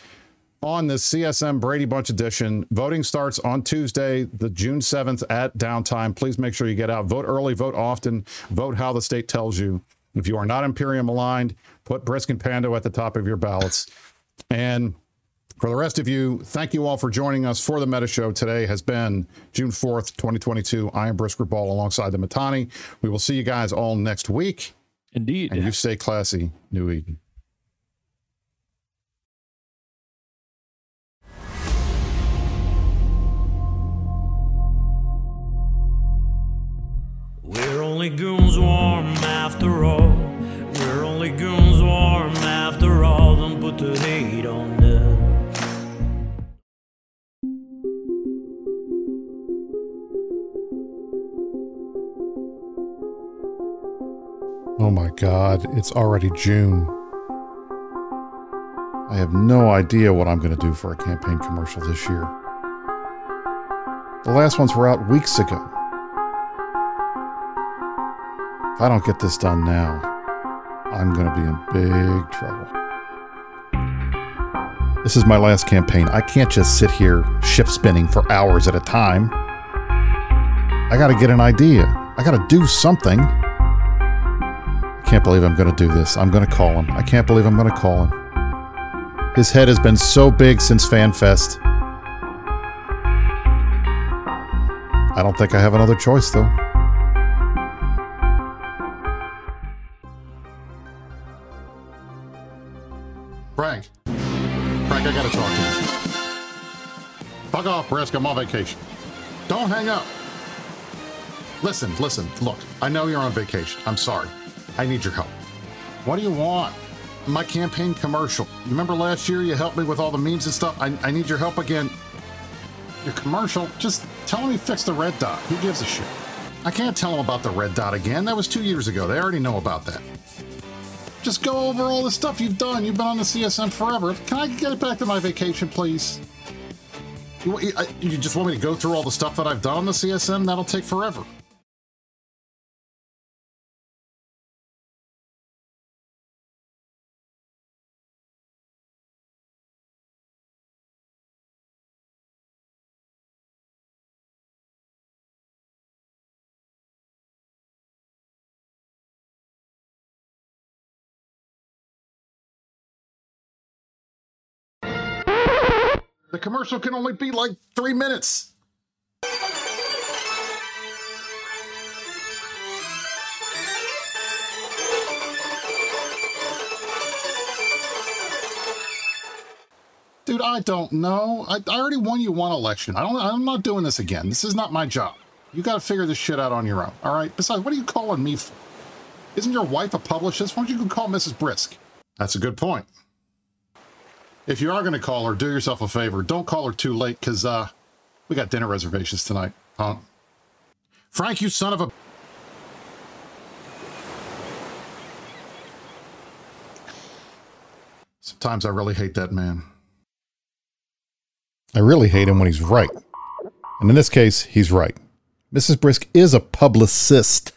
on this CSM Brady Bunch edition. Voting starts on Tuesday, the June 7th at downtime. Please make sure you get out. Vote early, vote often, vote how the state tells you. If you are not Imperium aligned, put Brisc and Pando at the top of your ballots. And for the rest of you, thank you all for joining us for the Meta Show. Today has been June 4th, 2022. I am Brisc Rubal alongside the Mittani. We will see you guys all next week. Indeed. And you stay classy, New Eden. We're only Goonswarm after all. God, it's already June. I have no idea what I'm going to do for a campaign commercial this year. The last ones were out weeks ago. If I don't get this done now, I'm going to be in big trouble. This is my last campaign. I can't just sit here ship spinning for hours at a time. I got to get an idea. I got to do something. Can't believe I'm going to do this. I'm going to call him. I can't believe I'm going to call him. His head has been so big since FanFest. I don't think I have another choice, though. Frank. Frank, I gotta talk to you. Fuck off, Brisc. I'm on vacation. Don't hang up. Listen, listen, look, I know you're on vacation. I'm sorry. I need your help. What do you want? My campaign commercial. Remember last year you helped me with all the memes and stuff? I, I need your help again. Your commercial? Just tell me fix the red dot. Who gives a shit? I can't tell him about the red dot again. That was two years ago. They already know about that. Just go over all the stuff you've done. You've been on the CSM forever. Can I get it back to my vacation, please? You, you just want me to go through all the stuff that I've done on the CSM? That'll take forever. Commercial can only be like three minutes. Dude, I don't know. I, I already won you one election. I don't. I'm not doing this again. This is not my job. You got to figure this shit out on your own. All right. Besides, what are you calling me for? Isn't your wife a publicist? Why don't you go call Mrs. Brisc? That's a good point. If you are going to call her, do yourself a favor. Don't call her too late because uh, we got dinner reservations tonight. Huh? Frank, you son of a. Sometimes I really hate that man. I really hate him when he's right. And in this case, he's right. Mrs. Brisc is a publicist.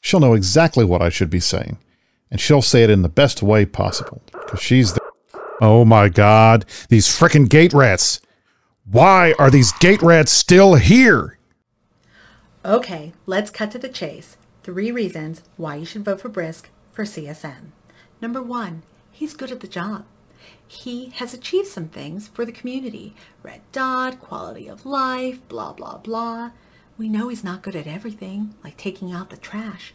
She'll know exactly what I should be saying, and she'll say it in the best way possible because she's the. Oh my god, these frickin' gate rats. Why are these gate rats still here? Okay, let's cut to the chase. Three reasons why you should vote for Brisc for CSM. Number one, he's good at the job. He has achieved some things for the community. Red dot, quality of life, blah, blah, blah. We know he's not good at everything, like taking out the trash.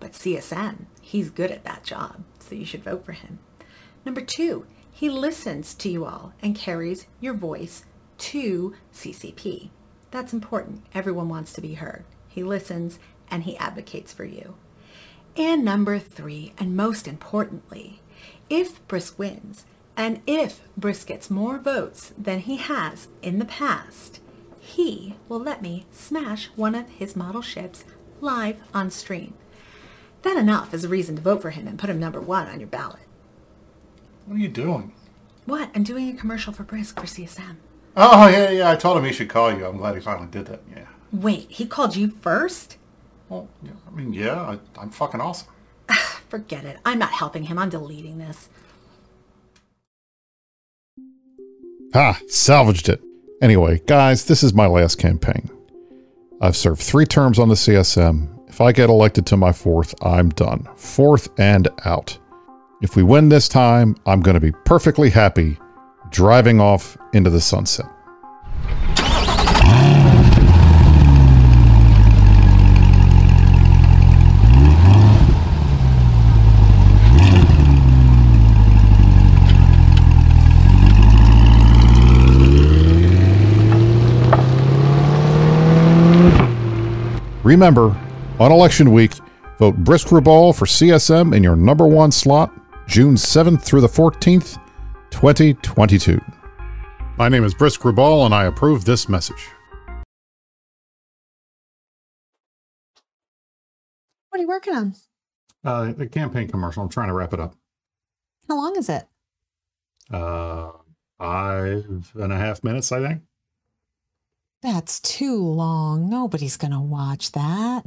But CSM, he's good at that job, so you should vote for him. Number two, he listens to you all and carries your voice to CCP. That's important. Everyone wants to be heard. He listens and he advocates for you. And number three, and most importantly, if Brisc wins, and if Brisc gets more votes than he has in the past, he will let me smash one of his model ships live on stream. That enough is a reason to vote for him and put him number one on your ballot. What are you doing? What? I'm doing a commercial for Brisc for CSM. Oh, yeah, yeah. I told him he should call you. I'm glad he finally did that. Yeah. Wait, he called you first? Well, yeah, I mean, yeah, I, I'm fucking awesome. Forget it. I'm not helping him. I'm deleting this. Ha! Salvaged it. Anyway, guys, this is my last campaign. I've served three terms on the CSM. If I get elected to my fourth, I'm done. Fourth and out. If we win this time, I'm going to be perfectly happy driving off into the sunset. Remember, on election week, vote Brisc Rubal for CSM in your number one slot, June 7th through the 14th, 2022. My name is Brisc Rubal, and I approve this message. What are you working on? Uh, the campaign commercial. I'm trying to wrap it up. How long is it? Uh, five and a half minutes, I think. That's too long. Nobody's going to watch that.